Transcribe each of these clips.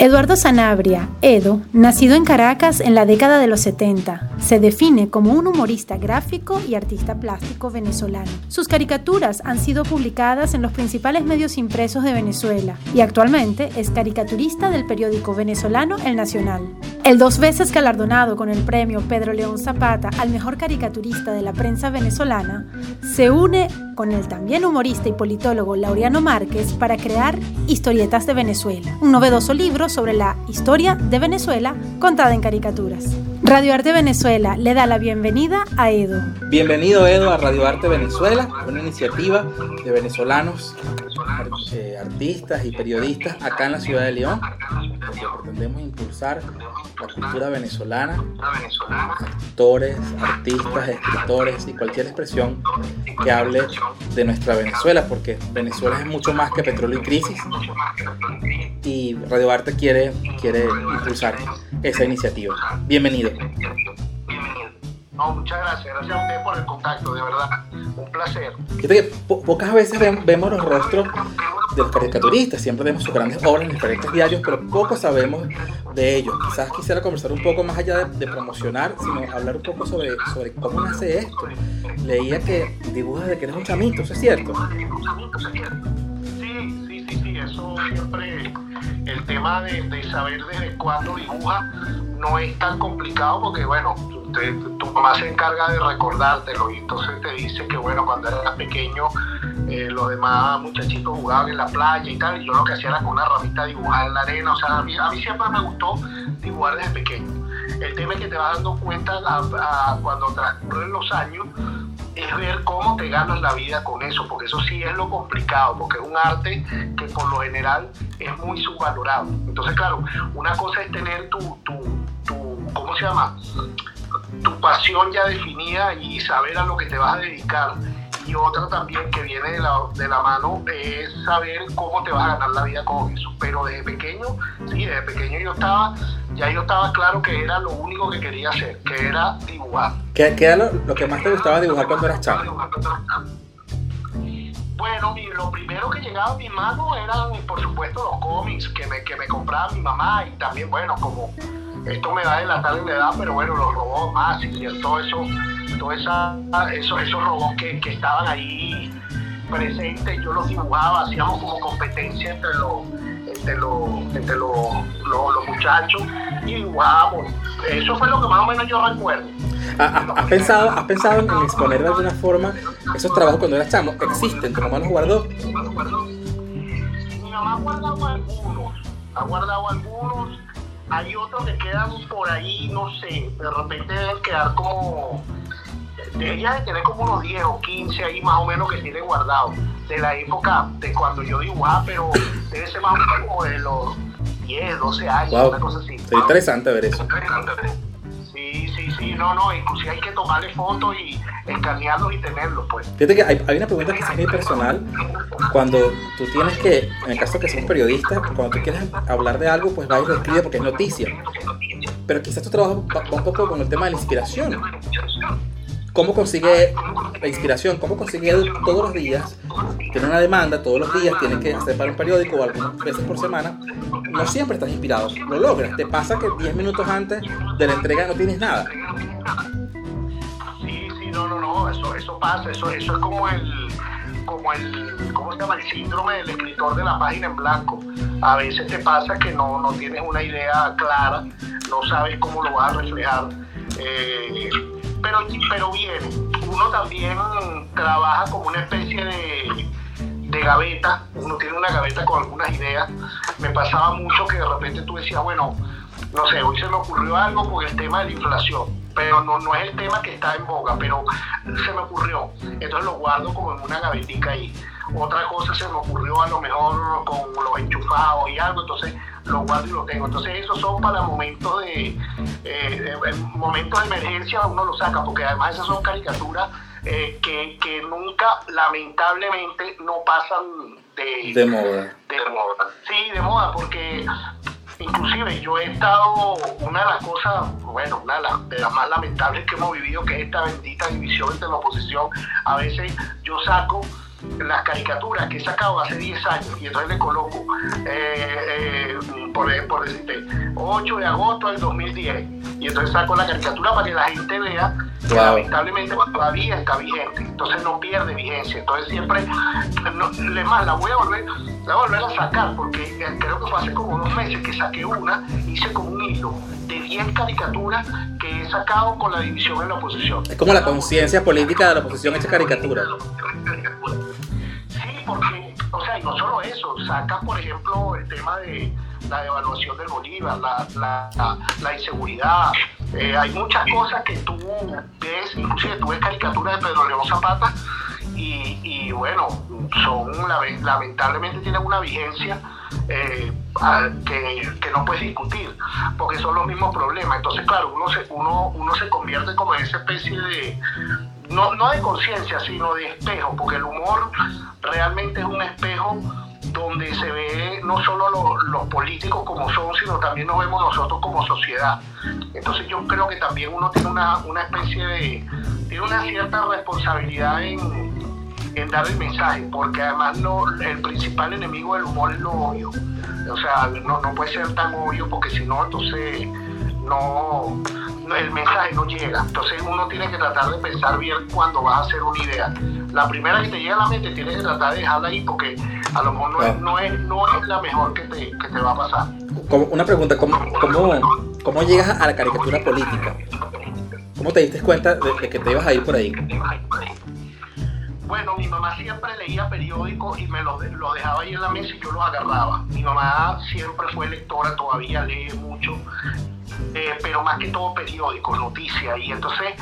Eduardo Sanabria, Edo, nacido en Caracas en la década de los 70, se define como un humorista gráfico y artista plástico venezolano. Sus caricaturas han sido publicadas en los principales medios impresos de Venezuela y actualmente es caricaturista del periódico venezolano El Nacional. El dos veces galardonado con el premio Pedro León Zapata al mejor caricaturista de la prensa venezolana, se une con el también humorista y politólogo Laureano Márquez para crear Historietas de Venezuela, un novedoso libro sobre la historia de Venezuela contada en caricaturas. Radio Arte Venezuela le da la bienvenida a Edo. Bienvenido Edo a Radio Arte Venezuela, una iniciativa de venezolanos, eh, artistas y periodistas acá en la ciudad de León, porque pretendemos impulsar la cultura venezolana, actores, artistas, escritores y cualquier expresión que hable de nuestra Venezuela, porque Venezuela es mucho más que petróleo y crisis y Radio Arte quiere, quiere impulsar esa iniciativa. Bienvenido. No, muchas gracias. Gracias a usted por el contacto, de verdad. Un placer. pocas veces vemos los rostros de los caricaturistas, siempre vemos sus grandes obras en diferentes diarios, pero poco sabemos de ellos. Quizás quisiera conversar un poco más allá de, promocionar, sino hablar un poco sobre, sobre cómo nace esto. Leía que dibujas de que eres un chamito, ¿eso es cierto? Eso siempre, el tema de, saber desde cuándo dibuja no es tan complicado porque, bueno, tu mamá se encarga de recordártelo y entonces te dice que, bueno, cuando eras pequeño eh, los demás muchachitos jugaban en la playa y tal, y yo lo que hacía era con una ramita dibujar en la arena, o sea, a mí, a mí siempre me gustó dibujar desde pequeño. El tema es que te vas dando cuenta cuando transcurren los años es ver cómo te ganas la vida con eso, porque eso sí es lo complicado, porque es un arte que por lo general es muy subvalorado. Entonces, claro, una cosa es tener tu, tu, tu ¿cómo se llama? Tu pasión ya definida y saber a lo que te vas a dedicar y otra también que viene de la, de la mano es saber cómo te vas a ganar la vida con eso. Pero desde pequeño, sí, desde pequeño yo estaba, ya yo estaba claro que era lo único que quería hacer, que era dibujar. ¿Qué, qué era lo, que más te gustaba dibujar cuando eras chavo? Bueno, lo primero que llegaba a mi mano eran, por supuesto, los cómics que me, que me compraba mi mamá y también, bueno, como esto me va a delatar en la edad, pero bueno, los robots más y todo eso todos esos, esos robots que, que, estaban ahí presentes, yo los dibujaba, hacíamos como competencia entre los, entre los, entre los, los, muchachos y dibujábamos. Eso fue lo que más o menos yo recuerdo. Ah, ah, ¿Has pensado, ¿Has pensado en exponer de alguna forma esos trabajos cuando eras chamo? ¿Existen? ¿Tu mamá los guardó? Mi mamá ha guardado algunos, ha guardado algunos. Hay otros que quedan por ahí, no sé, de repente deben quedar como ella de tener como unos 10 o 15 ahí más o menos que tiene guardado de la época de cuando yo dibujaba, pero debe ser más o menos como de los 10, 12 años, una cosa así. Sería interesante ver eso. Sí, sí, sí, no, no, inclusive hay que tomarle fotos y escanearlos y tenerlos, pues. Fíjate que hay, una pregunta que es muy personal. Cuando tú tienes que, en el caso que somos periodistas, cuando tú quieres hablar de algo, pues vas y lo escribes porque es noticia. Pero quizás tu trabajo va un poco con el tema de la inspiración. ¿Cómo consigue la inspiración? ¿Cómo consigue todos los días? Tiene una demanda, todos los días tiene que hacer para un periódico o algunas veces por semana. No siempre estás inspirado, lo logras. Te pasa que 10 minutos antes de la entrega no tienes nada. Sí, sí, no, no, no, eso, eso pasa, eso, eso es como el, como el, ¿cómo se llama? El síndrome del escritor de la página en blanco. A veces te pasa que no, no tienes una idea clara, no sabes cómo lo vas a reflejar. Eh, pero, pero bien, uno también trabaja como una especie de, de gaveta, uno tiene una gaveta con algunas ideas. Me pasaba mucho que de repente tú decías, bueno, no sé, hoy se me ocurrió algo con el tema de la inflación, pero no, no es el tema que está en boga, pero se me ocurrió. Entonces lo guardo como en una gavetica ahí. Otra cosa se me ocurrió a lo mejor con los enchufados y algo, entonces lo guardo y lo tengo. Entonces esos son para momentos de, eh, momentos de emergencia uno lo saca, porque además esas son caricaturas eh, que, que, nunca, lamentablemente, no pasan de, de moda. De moda. Sí, de moda, porque inclusive yo he estado, una de las cosas, bueno, una de las, de las, más lamentables que hemos vivido, que es esta bendita división entre la oposición, a veces yo saco las caricaturas que he sacado hace 10 años y entonces le coloco, eh, eh, por, por decirte, 8 de agosto del 2010 y entonces saco la caricatura para que la gente vea que lamentablemente todavía está vigente, entonces no pierde vigencia, entonces siempre, no, más, la voy a volver, la voy a volver a sacar porque eh, creo que fue hace como dos meses que saqué una, hice como un hilo de 10 caricaturas que he sacado con la división en la oposición. Es como la conciencia política de la oposición hecha caricatura. y no solo eso, saca, por ejemplo, el tema de la devaluación del Bolívar, la, la, inseguridad. Eh, hay muchas cosas que tú ves, inclusive tú ves caricaturas de Pedro León Zapata y, bueno, son lamentablemente tienen una vigencia eh, que, no puedes discutir, porque son los mismos problemas. Entonces, claro, uno se, uno, uno se convierte como en esa especie de, no, no de conciencia, sino de espejo, porque el humor realmente es un espejo donde se ve no solo los políticos como son, sino también nos vemos nosotros como sociedad. Entonces yo creo que también uno tiene una, una especie de, tiene una cierta responsabilidad en, en dar el mensaje, porque además no, el principal enemigo del humor es lo obvio. O sea, no, no puede ser tan obvio porque si no, entonces no, el mensaje no llega. Entonces uno tiene que tratar de pensar bien cuando vas a hacer una idea. La primera que te llega a la mente tienes que tratar de dejarla ahí porque a lo mejor no, es, no, es, no es la mejor que te, que te va a pasar. Como una pregunta, ¿cómo, cómo, cómo llegas a la caricatura política? ¿Cómo te diste cuenta de, que te ibas a ir por ahí? Bueno, mi mamá siempre leía periódicos y me los, los, dejaba ahí en la mesa y yo los agarraba. Mi mamá siempre fue lectora, todavía lee mucho eh, pero más que todo periódicos, noticias. Y entonces,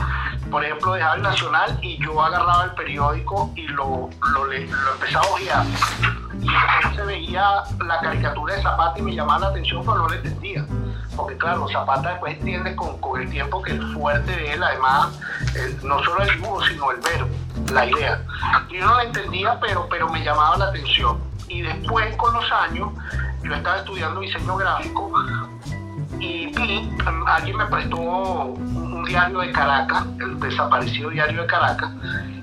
por ejemplo, dejaba el Nacional y yo agarraba el periódico y lo, lo, lo empezaba a ojear. Y se veía la caricatura de Zapata y me llamaba la atención, pero no le entendía. Porque claro, Zapata después entiende con, con el tiempo que el fuerte de él, además, no solo el dibujo, sino el verbo, la idea. Yo no la entendía, pero, pero me llamaba la atención. Y después, con los años, yo estaba estudiando diseño gráfico y vi, alguien me prestó un diario de Caracas, el desaparecido diario de Caracas,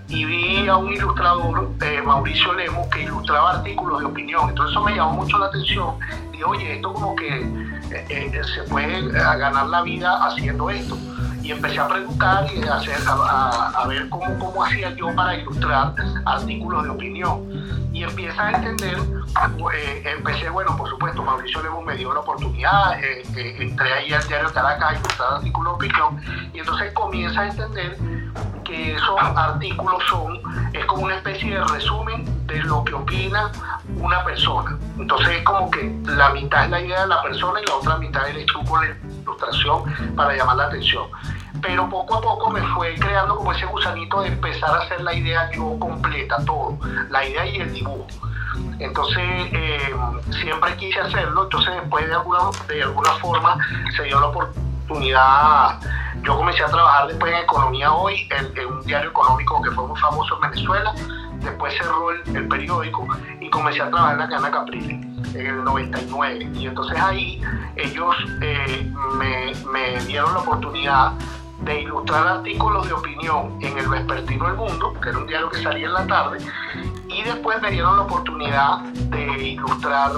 y vi a un ilustrador, eh, Mauricio Lemos, que ilustraba artículos de opinión. Entonces eso me llamó mucho la atención. Y oye, esto como que eh, eh, se puede ganar la vida haciendo esto. Y empecé a preguntar y a, hacer, a, ver cómo, hacía yo para ilustrar artículos de opinión y empieza a entender, eh, empecé, bueno, por supuesto, Mauricio Levo me dio la oportunidad, eh, eh, entré ahí al diario Caracas a ilustrar artículos de opinión, y entonces comienza a entender que esos artículos son, es como una especie de resumen de lo que opina una persona. Entonces es como que la mitad es la idea de la persona y la otra mitad eres tú con la ilustración para llamar la atención pero poco a poco me fue creando como ese gusanito de empezar a hacer la idea yo completa, todo, la idea y el dibujo. Entonces eh, siempre quise hacerlo, entonces después de alguna, de alguna forma se dio la oportunidad, yo comencé a trabajar después en Economía Hoy, en, un diario económico que fue muy famoso en Venezuela, después cerró el, periódico y comencé a trabajar en la cadena Capriles en el 99 y entonces ahí ellos eh, me, me dieron la oportunidad de ilustrar artículos de opinión en el Vespertino del Mundo, que era un diario que salía en la tarde, y después me dieron la oportunidad de ilustrar,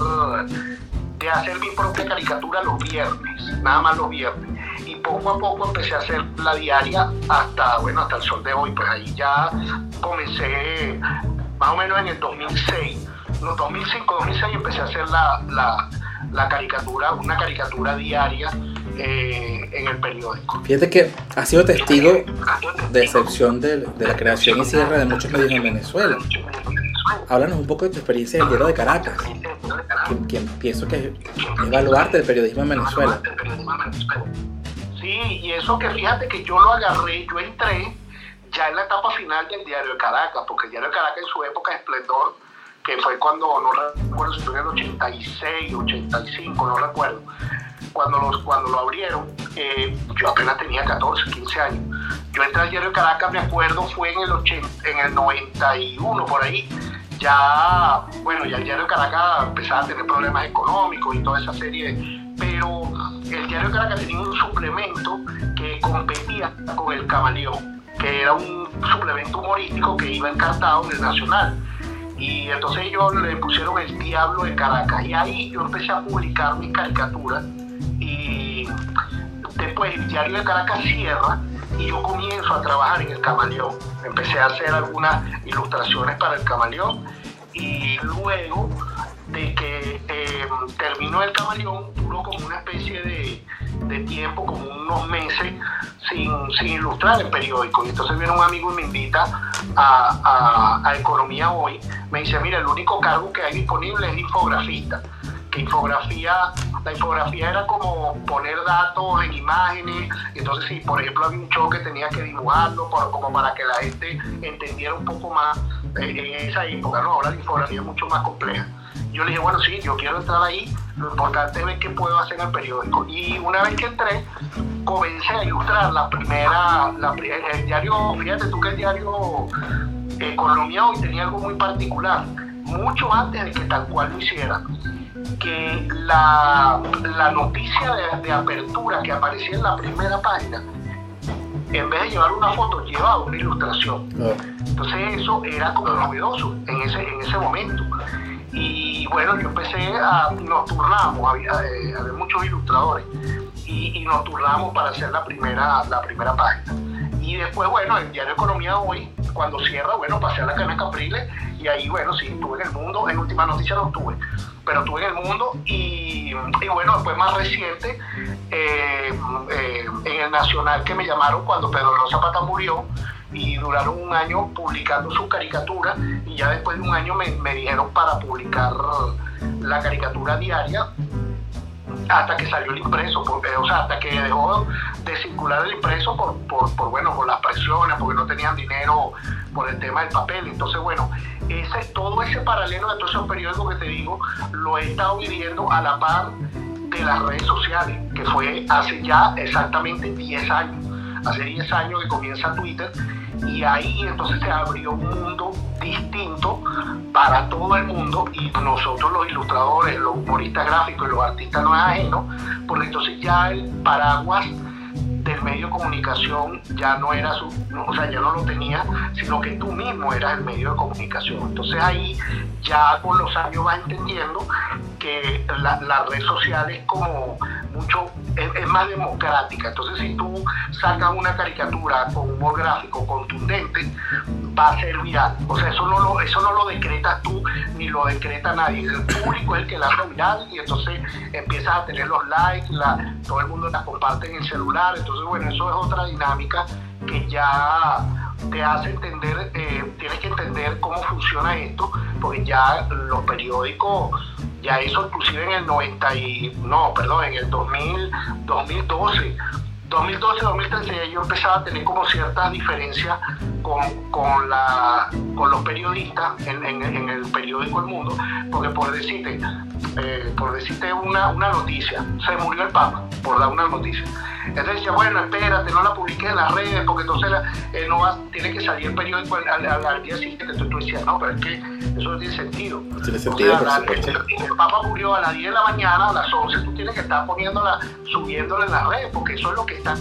de hacer mi propia caricatura los viernes, nada más los viernes. Poco a poco empecé a hacer la diaria hasta, bueno, hasta el sol de hoy, pues ahí ya comencé más o menos en el 2006. No, 2005, 2006 empecé a hacer la, la, la caricatura, una caricatura diaria eh, en el periódico. Fíjate que ha sido testigo de excepción de, la creación y cierre de muchos medios en Venezuela. Háblanos un poco de tu experiencia en el diario de Caracas, quien, pienso que es baluarte del periodismo en Venezuela. Sí, y eso que fíjate que yo lo agarré, yo entré ya en la etapa final del diario de Caracas, porque el diario de Caracas en su época de esplendor, que fue cuando, no recuerdo si fue en el 86, 85, no recuerdo, cuando, los, cuando lo abrieron, eh, yo apenas tenía 14, 15 años. Yo entré al diario de Caracas, me acuerdo, fue en el, 80, en el 91, por ahí. Ya, bueno, ya el diario de Caracas empezaba a tener problemas económicos y toda esa serie, pero el diario Caracas tenía un suplemento que competía con el Camaleón, que era un suplemento humorístico que iba encartado en el Nacional. Y entonces ellos le pusieron el Diablo de Caracas. Y ahí yo empecé a publicar mis caricaturas. Y después el Diario de Caracas cierra y yo comienzo a trabajar en el Camaleón. Empecé a hacer algunas ilustraciones para el Camaleón y luego que eh, terminó el Camaleón, duró como una especie de, tiempo, como unos meses, sin, sin, ilustrar el periódico. Y entonces viene un amigo y me invita a, Economía Hoy. Me dice, mira, el único cargo que hay disponible es infografista. Que infografía, la infografía era como poner datos en imágenes. Entonces, si por ejemplo había un show que tenía que dibujarlo por, como para que la gente entendiera un poco más eh, en esa época, ¿no? Ahora la infografía es mucho más compleja yo le dije, bueno, sí, yo quiero entrar ahí, lo importante es ver qué puedo hacer en el periódico. Y una vez que entré, comencé a ilustrar la primera, la, el diario, fíjate tú que el diario Economía hoy tenía algo muy particular, mucho antes de que tal cual lo hiciera, que la, la noticia de, de apertura que aparecía en la primera página, en vez de llevar una foto, llevaba una ilustración. Entonces eso era como novedoso en ese, en ese momento. Y bueno, yo empecé a, nos turnamos, había, eh, muchos ilustradores, y, y, nos turnamos para hacer la primera, la primera página. Y después, bueno, el diario Economía Hoy, cuando cierra, bueno, pasé a la cadena Capriles, y ahí, bueno, sí, estuve en el mundo, en última noticia no estuve, pero estuve en el mundo, y, y bueno, después más reciente, eh, eh, en el Nacional que me llamaron cuando Pedro Zapata murió, y duraron un año publicando su caricatura y ya después de un año me, me, dijeron para publicar la caricatura diaria hasta que salió el impreso, porque, o sea, hasta que dejó de circular el impreso por, por, por, bueno, por las presiones, porque no tenían dinero por el tema del papel. Entonces, bueno, ese, todo ese paralelo de todos esos periódicos que te digo, lo he estado viviendo a la par de las redes sociales, que fue hace ya exactamente 10 años. Hace 10 años que comienza Twitter y ahí entonces se abrió un mundo distinto para todo el mundo y nosotros los ilustradores, los humoristas gráficos y los artistas no es ajeno, porque entonces ya el paraguas del medio de comunicación ya no era su, o sea, ya no lo tenía, sino que tú mismo eras el medio de comunicación. Entonces ahí ya con los años vas entendiendo que la, red social es como mucho, es, es, más democrática. Entonces si tú sacas una caricatura con humor gráfico contundente, va a ser viral. O sea, eso no lo, eso no lo decretas tú ni lo decreta nadie. El público es el que la hace viral y entonces empiezas a tener los likes, la, todo el mundo la comparte en el celular. Entonces, bueno, eso es otra dinámica que ya te hace entender, eh, tienes que entender cómo funciona esto, porque ya los periódicos, ya eso inclusive en el 90 y, no, perdón, en el 2000, 2012, 2012, 2013 yo empezaba a tener como ciertas diferencias con, con, la, con los periodistas en, en, en, el periódico El Mundo, porque por decirte, eh, por decirte una, una noticia, se murió el Papa, por dar una noticia. Entonces decía, bueno, espérate, no la publiqué en las redes, porque entonces la, eh, no va, tiene que salir el periódico al, al, al día siguiente. Entonces tú decías, no, pero es que eso no tiene sentido. No tiene sentido, o sea, por la, supuesto. el, el, Papa murió a las 10 de la mañana, a las 11 tú tienes que estar poniéndola, subiéndola en las redes, porque eso es lo que está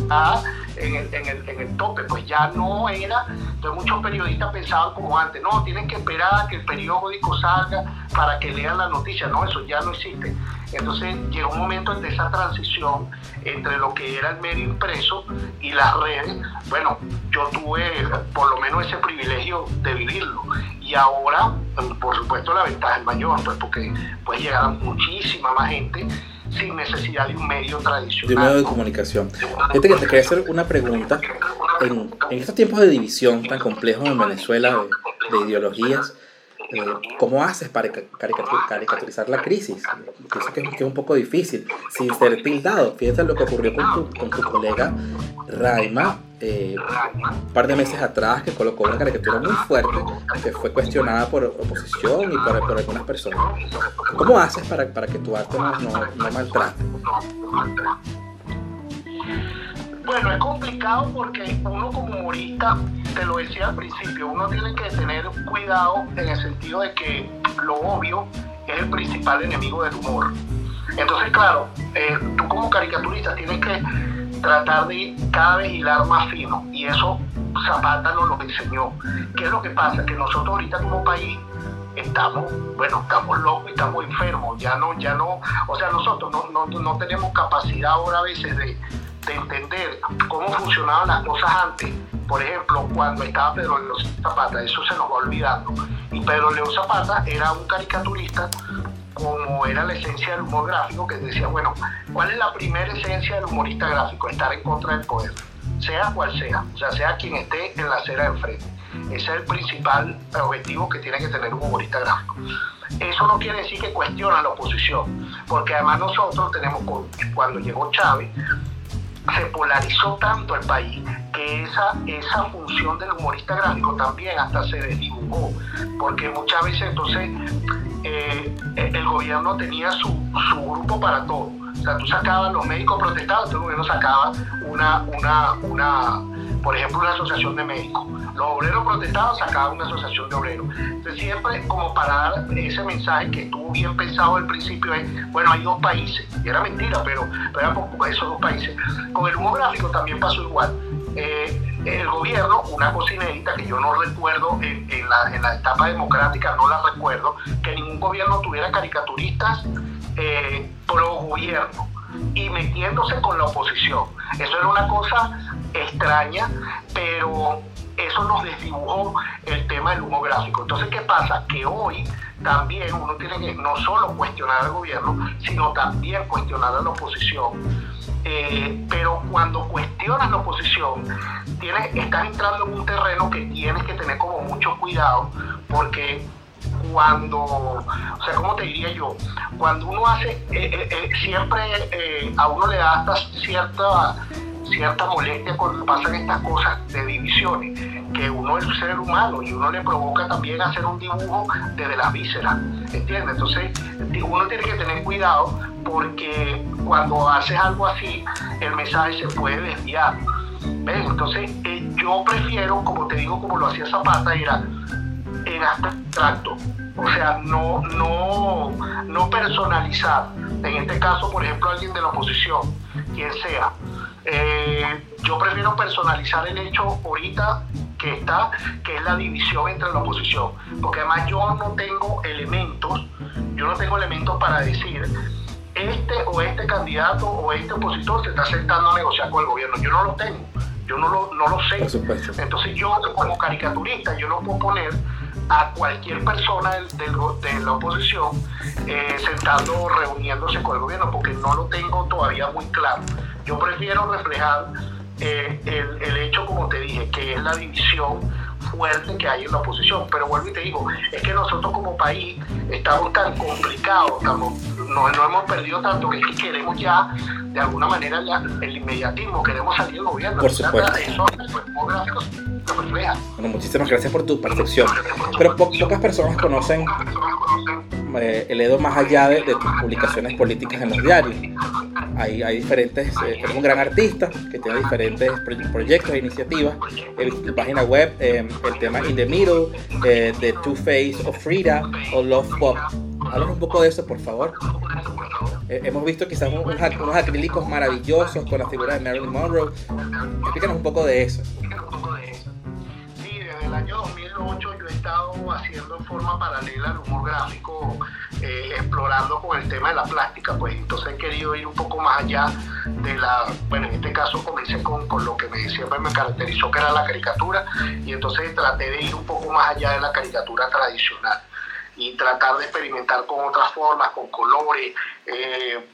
en el, en el, en el tope. Pues ya no era. Entonces muchos periodistas pensaban como antes, no, tienen que esperar a que el periódico salga para que lean la noticia. No, eso ya no existe. Entonces llegó un momento de esa transición entre lo que era el medio impreso y las redes. Bueno, yo tuve por lo menos ese privilegio de vivirlo. Y ahora, por supuesto, la ventaja es mayor, pues porque puede llegar muchísima más gente sin necesidad de un medio tradicional. De un medio de comunicación. Fíjate que te quería hacer una pregunta. En, en estos tiempos de división tan complejos en Venezuela, de, de ideologías, eh, ¿cómo haces para caricatur caricaturizar la crisis? Pienso que, es un poco difícil, sin ser tildado. Fíjate lo que ocurrió con tu, con tu colega Raima eh, un par de meses atrás, que colocó una caricatura muy fuerte, que fue cuestionada por oposición y por, por algunas personas. ¿Cómo haces para, para que tu arte no, no, no maltrate? Bueno, es complicado porque uno como humorista, te lo decía al principio, uno tiene que tener cuidado en el sentido de que lo obvio es el principal enemigo del humor. Entonces, claro, eh, tú como caricaturista tienes que tratar de cada vez hilar más fino y eso Zapata nos lo enseñó. ¿Qué es lo que pasa? Que nosotros ahorita como país estamos, bueno, estamos locos, estamos enfermos, ya no, ya no, o sea, nosotros no, no, tenemos capacidad ahora a veces de, de entender cómo funcionaban las cosas antes. Por ejemplo, cuando estaba Pedro León Zapata, eso se nos va olvidando. Y Pedro León Zapata era un caricaturista como era la esencia del humor gráfico, que decía, bueno, ¿cuál es la primera esencia del humorista gráfico? Estar en contra del poder, sea cual sea, o sea, sea quien esté en la acera de enfrente. Ese es el principal objetivo que tiene que tener un humorista gráfico. Eso no quiere decir que cuestiona la oposición, porque además nosotros tenemos, cuando llegó Chávez, se polarizó tanto el país que esa, esa función del humorista gráfico también hasta se desdibujó, porque muchas veces entonces eh, el gobierno tenía su, su, grupo para todo. O sea, tú sacabas los médicos protestados, el gobierno sacaba una, una, por ejemplo, una asociación de médicos. Los obreros protestados sacaban una asociación de obreros. Entonces siempre como para dar ese mensaje que estuvo bien pensado al principio es, bueno, hay dos países. Y era mentira, pero, pero eran esos dos países. Con el humo gráfico también pasó igual. Eh, el gobierno, una cosa que yo no recuerdo en, la, en, la, etapa democrática, no la recuerdo, que ningún gobierno tuviera caricaturistas eh, pro gobierno y metiéndose con la oposición. Eso era una cosa extraña, pero eso nos desdibujó el tema del humo gráfico. Entonces, ¿qué pasa? Que hoy también uno tiene que no solo cuestionar al gobierno, sino también cuestionar a la oposición. Eh, pero cuando cuestionas la oposición, tienes, estás entrando en un terreno que tienes que tener como mucho cuidado, porque cuando, o sea, ¿cómo te diría yo? Cuando uno hace, eh, eh, siempre a uno le da hasta cierta cierta molestia cuando pasan estas cosas de divisiones, que uno es un ser humano y uno le provoca también hacer un dibujo desde las vísceras, ¿entiendes? Entonces uno tiene que tener cuidado porque cuando haces algo así, el mensaje se puede desviar. ¿Ves? Entonces eh, yo prefiero, como te digo, como lo hacía Zapata, era en abstracto, o sea, no, no, no personalizar. En este caso, por ejemplo, alguien de la oposición, quien sea, eh, yo prefiero personalizar el hecho ahorita que está, que es la división entre la oposición, porque además yo no tengo elementos, yo no tengo elementos para decir este o este candidato o este opositor se está sentando a negociar con el gobierno. Yo no lo tengo, yo no lo, no lo sé. Entonces yo como caricaturista, yo no puedo poner a cualquier persona de la oposición eh, sentando, reuniéndose con el gobierno, porque no lo tengo todavía muy claro. Yo prefiero reflejar eh, el, el, hecho, como te dije, que es la división fuerte que hay en la oposición. Pero vuelvo y te digo, es que nosotros como país estamos tan complicados, estamos, no, no hemos perdido tanto que, queremos ya, de alguna manera, ya, el inmediatismo, queremos salir del gobierno. Por supuesto. Eso, bueno, muchísimas gracias por tu percepción. Pero pocas personas conocen eh, el Edo más allá de, tus publicaciones políticas en los diarios. Hay, hay diferentes, eh, un gran artista que tiene diferentes proyectos e iniciativas. En página web, eh, el tema In the Middle, eh, The Two Face of Frida o Love Pop. Háblanos un poco de eso, por favor. hemos visto quizás unos, unos acrílicos maravillosos con la figura de Marilyn Monroe. Explícanos un poco de eso el año 2008 yo he estado haciendo en forma paralela el humor gráfico, eh, explorando con el tema de la plástica, pues entonces he querido ir un poco más allá de la, bueno, en este caso comencé con, con lo que siempre me caracterizó que era la caricatura y entonces traté de ir un poco más allá de la caricatura tradicional y tratar de experimentar con otras formas, con colores. Eh,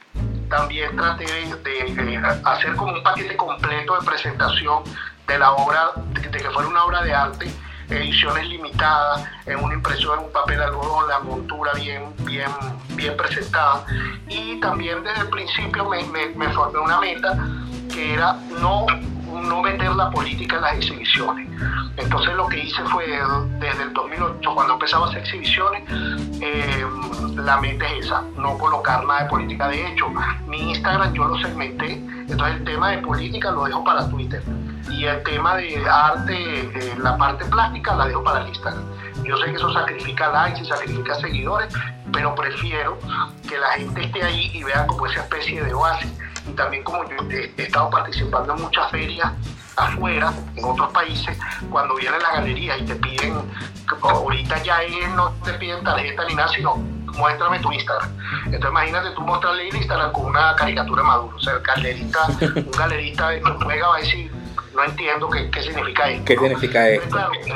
también traté de, hacer como un paquete completo de presentación de la obra, de, que fuera una obra de arte, ediciones limitadas, en una impresión en un papel algodón, la montura bien, bien, bien presentada. Y también desde el principio me, me, formé una meta que era no, no meter la política en las exhibiciones. Entonces lo que hice fue desde el 2008, cuando empezaba a hacer exhibiciones, eh, la meta es esa, no colocar nada de política. De hecho, mi Instagram yo lo segmenté, entonces el tema de política lo dejo para Twitter y el tema de arte, eh, la parte plástica, la dejo para el Instagram. Yo sé que eso sacrifica likes y sacrifica seguidores, pero prefiero que la gente esté ahí y vea como esa especie de oasis. Y también como yo he, estado participando en muchas ferias afuera, en otros países, cuando vienen a la galería y te piden, ahorita ya no te piden tarjeta ni nada, sino muéstrame tu Instagram. Entonces imagínate tú mostrarle el Instagram con una caricatura de Maduro. O sea, el galerista, un galerista de Noruega va a decir, no entiendo qué, qué significa esto. ¿Qué significa esto? sí,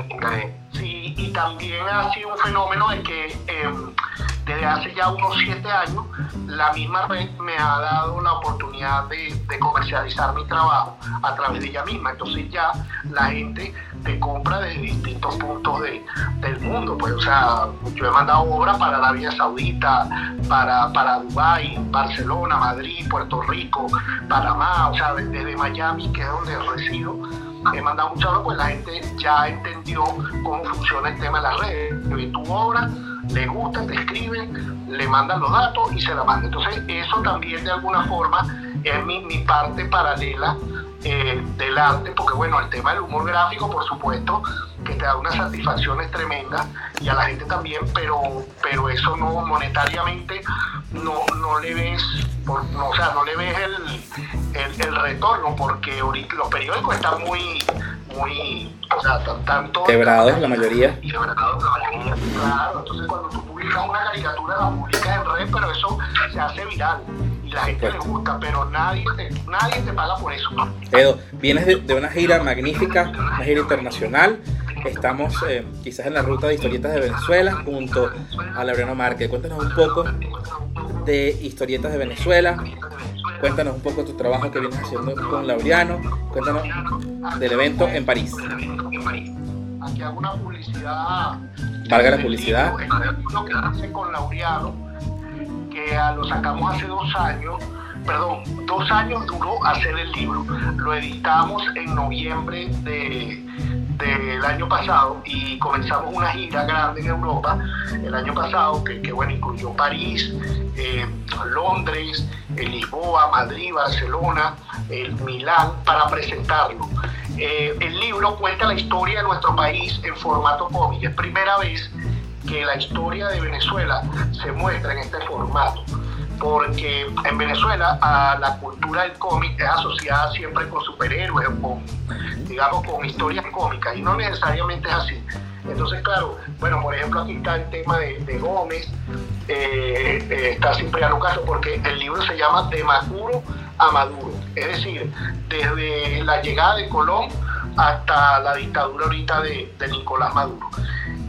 y también ha sido un fenómeno de que em, desde hace ya unos siete años, la misma red me ha dado la oportunidad de, comercializar mi trabajo a través de ella misma. Entonces ya la gente te compra desde distintos puntos del mundo. Pues, o sea, yo he mandado obras para Arabia Saudita, para, para Dubái, Barcelona, Madrid, Puerto Rico, Panamá, o sea, desde Miami, que es donde resido he mandado muchas obras, pues la gente ya entendió cómo funciona el tema de las redes. Tu obra le gusta, te escriben, le mandan los datos y se la mandan. Entonces, eso también de alguna forma es mi, mi parte paralela eh, del arte, porque bueno, el tema del humor gráfico, por supuesto, que te da unas satisfacciones tremendas y a la gente también, pero, pero eso no monetariamente no, no le ves, por, no, o sea, no le ves el, el, retorno, porque ahorita los periódicos están muy, muy, o sea, tanto... Quebrados la mayoría. Quebrados la mayoría, claro. Entonces cuando tú publicas una caricatura, la publicas en red, pero eso se hace viral y la gente le gusta, pero nadie te, nadie te paga por eso. Edo, vienes de, de, una gira magnífica, una gira internacional. Estamos eh, quizás en la ruta de historietas de Venezuela junto a Laureano Márquez. Cuéntanos un poco de historietas de Venezuela. Cuéntanos un poco de tu trabajo que vienes haciendo con Laureano. Cuéntanos del evento en París. Aquí hago una publicidad. Valga la publicidad. Lo que hace con Laureano, que lo sacamos hace dos años perdón, dos años duró hacer el libro. Lo editamos en noviembre de, del año pasado y comenzamos una gira grande en Europa el año pasado que, bueno, incluyó París, eh, Londres, Lisboa, Madrid, Barcelona, el Milán, para presentarlo. Eh, el libro cuenta la historia de nuestro país en formato cómic. Es primera vez que la historia de Venezuela se muestra en este formato porque en Venezuela a la cultura del cómic es asociada siempre con superhéroes o con, digamos, con historias cómicas y no necesariamente es así. Entonces, claro, bueno, por ejemplo, aquí está el tema de, Gómez, eh, eh, está Cipriano Castro, porque el libro se llama De Maduro a Maduro, es decir, desde la llegada de Colón hasta la dictadura ahorita de, Nicolás Maduro.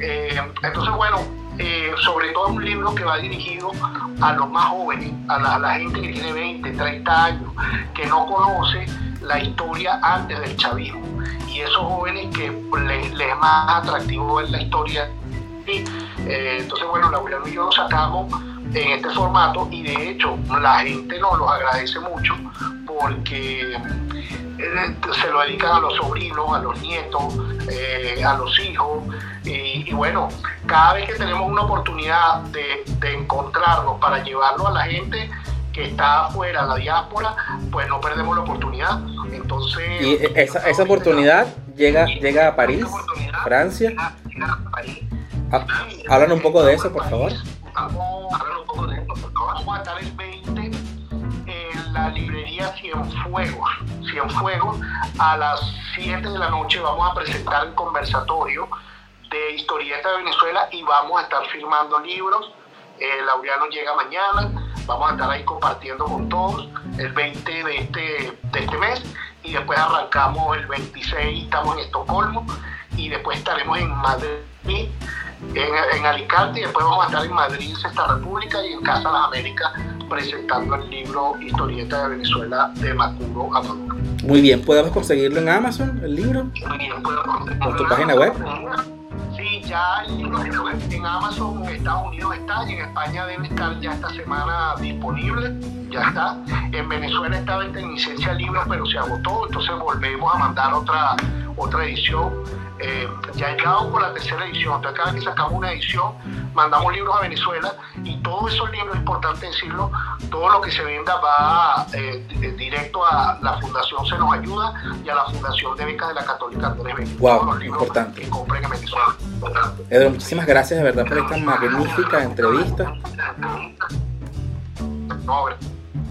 Eh, entonces, bueno, eh, sobre todo un libro que va dirigido a los más jóvenes, a la, gente que tiene 20, 30 años, que no conoce la historia antes del chavismo. Y esos jóvenes que les, es más atractivo ver la historia. Eh, entonces, bueno, Laureano y yo lo sacamos en este formato y de hecho la gente nos lo agradece mucho porque se lo dedican a los sobrinos, a los nietos, a los hijos y, bueno, cada vez que tenemos una oportunidad de, encontrarnos para llevarlo a la gente que está afuera, la diáspora, pues no perdemos la oportunidad. Entonces... Y esa, esa oportunidad llega, llega a París, Francia. Ah, hablan un poco de eso, por favor. Vamos, Vamos a estar el 20 en la librería Cienfuegos. Cienfuegos, a las 7 de la noche vamos a presentar el conversatorio de historieta de Venezuela y vamos a estar firmando libros. Eh, Laureano llega mañana, vamos a estar ahí compartiendo con todos el 20 de este, de este mes y después arrancamos el 26, estamos en Estocolmo y después estaremos en Madrid, en, en Alicante y después vamos a estar en Madrid, Sexta República y en Casa de las Américas presentando el libro Historieta de Venezuela de Macuro a Maduro. Muy bien, ¿podemos conseguirlo en Amazon, el libro? Muy bien, ¿Por tu página web? Ya en Amazon en Estados Unidos está y en España debe estar ya esta semana disponible, ya está. En Venezuela estaba en licencia libre, pero se agotó, entonces volvemos a mandar otra, otra edición. Eh, ya quedado por la tercera edición, entonces cada vez que sacamos una edición, mandamos libros a Venezuela y todos esos libros, es importante decirlo, todo lo que se venda va eh, directo a la Fundación Se Nos Ayuda y a la Fundación de Becas de la Católica Andrés Bello. Wow, los libros importante. que compren en Venezuela. Edro, muchísimas gracias de verdad por esta magnífica entrevista. No,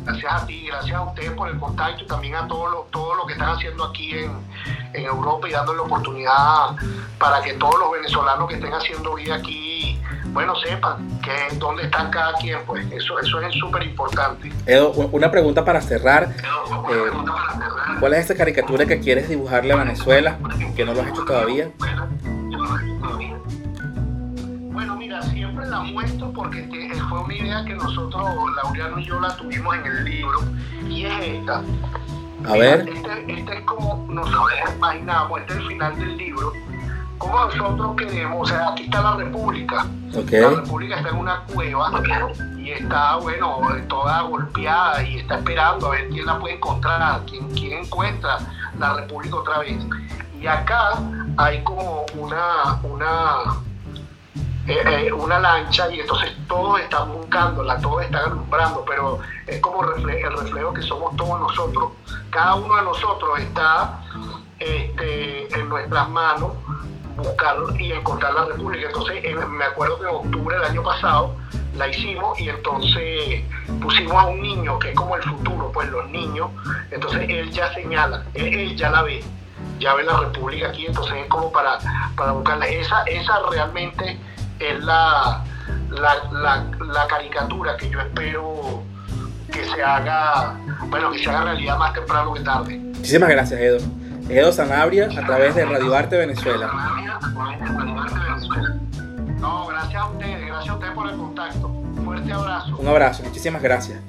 Gracias a ti, gracias a ustedes por el contacto y también a todo lo, todo lo que están haciendo aquí en, en Europa y dándole oportunidad para que todos los venezolanos que estén haciendo vida aquí, bueno, sepan que dónde están cada quien, pues eso, eso es súper importante. Edo, una pregunta para cerrar. Eh, ¿Cuál es esa caricatura que quieres dibujarle a Venezuela, que no lo has hecho todavía? Bueno, la muestro porque fue una idea que nosotros, Laureano y yo, la tuvimos en el libro, y es esta. A ver. Este, este, es como nosotros imaginamos, este es el final del libro, como nosotros queremos, o sea, aquí está la República. La República está en una cueva y está, bueno, toda golpeada y está esperando a ver quién la puede encontrar, quién, quién encuentra la República otra vez. Y acá hay como una, una, eh, eh, una lancha y entonces todos están buscándola, todos están alumbrando, pero es como el reflejo que somos todos nosotros. Cada uno de nosotros está este, en nuestras manos buscar y encontrar la República. Entonces, me acuerdo que en octubre del año pasado la hicimos y entonces pusimos a un niño que es como el futuro, pues los niños, entonces él ya señala, él, ya la ve, ya ve la República aquí, entonces es como para, para buscarla. Esa, esa realmente es la, la, la, caricatura que yo espero que se haga, bueno, que se haga realidad más temprano que tarde. Muchísimas gracias, Edo. Edo Sanabria a través de Radio Arte Venezuela. No, gracias a ustedes, gracias a ustedes por el contacto. Fuerte abrazo. Un abrazo, muchísimas gracias.